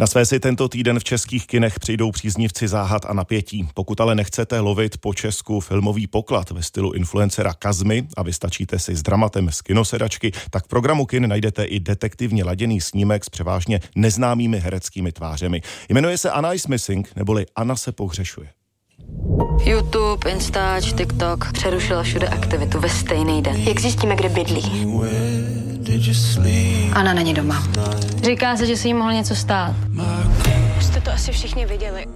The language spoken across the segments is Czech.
Na své si tento týden v českých kinech přijdou příznivci záhad a napětí. Pokud ale nechcete lovit po Česku filmový poklad ve stylu influencera Kazmy a vystačíte si s dramatem z kinosedačky, tak v programu kin najdete i detektivně laděný snímek s převážně neznámými hereckými tvářemi. Jmenuje se Anna is Missing, neboli Anna se pohřešuje. YouTube, Instač, TikTok přerušila všude aktivitu ve stejný den. Jak zjistíme, kde bydlí? Ana není doma. Říká se, že se jí mohlo něco stát. Jste to asi všichni viděli.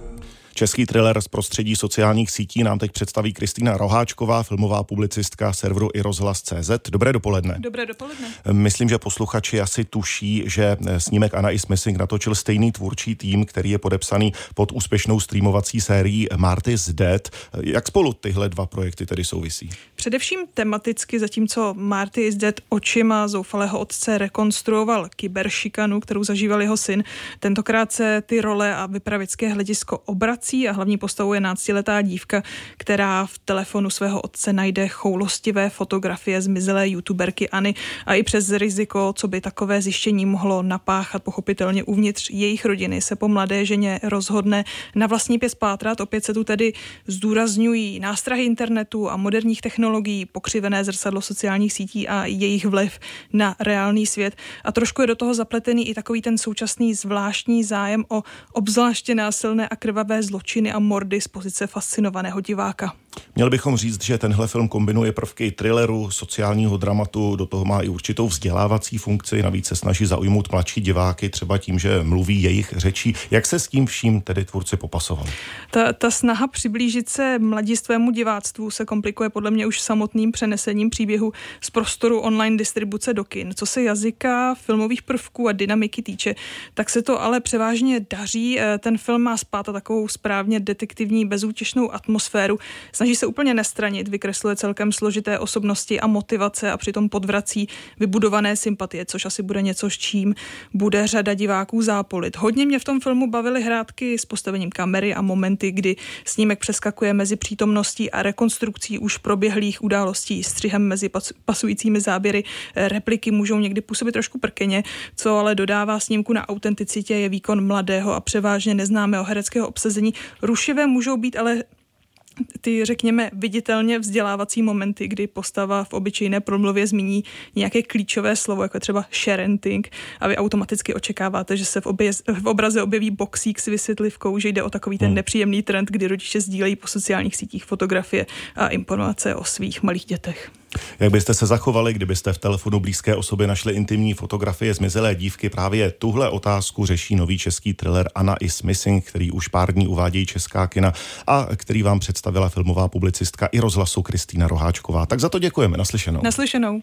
Český thriller z prostředí sociálních sítí nám teď představí Kristýna Roháčková, filmová publicistka serveru i rozhlas.cz. Dobré dopoledne. Dobré dopoledne. Myslím, že posluchači asi tuší, že snímek Anna is Missing natočil stejný tvůrčí tým, který je podepsaný pod úspěšnou streamovací sérií Marty's Dead. Jak spolu tyhle dva projekty tedy souvisí? Především tematicky, zatímco Marty is Dead očima zoufalého otce rekonstruoval kyberšikanu, kterou zažíval jeho syn, tentokrát se ty role a vypravické hledisko obrací a hlavní postavou je náctiletá dívka, která v telefonu svého otce najde choulostivé fotografie zmizelé youtuberkyAny a i přes riziko, co by takové zjištění mohlo napáchat pochopitelně uvnitř jejich rodiny, se po mladé ženě rozhodne na vlastní pěs pátrat. Opět se tu tedy zdůrazňují nástrahy internetu a moderních technologií technologií, pokřivené zrcadlo sociálních sítí a jejich vliv na reálný svět. A trošku je do toho zapletený i takový ten současný zvláštní zájem o obzvláště násilné a krvavé zločiny a mordy z pozice fascinovaného diváka. Měli bychom říct, že tenhle film kombinuje prvky thrilleru, sociálního dramatu, do toho má i určitou vzdělávací funkci, navíc se snaží zaujmout mladší diváky, třeba tím, že mluví jejich řečí. Jak se s tím vším tedy tvůrci popasovali? Ta, ta snaha přiblížit se mladistvému diváctvu se komplikuje podle mě už samotným přenesením příběhu z prostoru online distribuce do kin. Co se jazyka, filmových prvků a dynamiky týče, tak se to ale převážně daří. Eh, ten film má spát takovou správně detektivní bezútěšnou atmosféru. Snaží se úplně nestranit, vykresluje celkem složité osobnosti a motivace a přitom podvrací vybudované sympatie, což asi bude něco, s čím bude řada diváků zápolit. Hodně mě v tom filmu bavily hrátky s postavením kamery a momenty, kdy snímek přeskakuje mezi přítomností a rekonstrukcí už proběhlých událostí, střihem mezi pasujícími záběry. Repliky můžou někdy působit trošku prkeně, co ale dodává snímku na autenticitě je výkon mladého a převážně neznámého hereckého obsazení. Rušivé můžou být ale ty, řekněme, viditelně vzdělávací momenty, kdy postava v obyčejné promluvě zmíní nějaké klíčové slovo, jako třeba sharenting, a vy automaticky očekáváte, že se v, obě, v obraze objeví boxík s vysvětlivkou, že jde o takový ten hmm. nepříjemný trend, kdy rodiče sdílejí po sociálních sítích fotografie a informace o svých malých dětech. Jak byste se zachovali, kdybyste v telefonu blízké osoby našli intimní fotografie zmizelé dívky? Právě tuhle otázku řeší nový český thriller Anna is Missing, který už pár dní uvádějí česká kina a který vám představila filmová publicistka i rozhlasu Kristýna Roháčková. Tak za to děkujeme. Naslyšenou. Naslyšenou.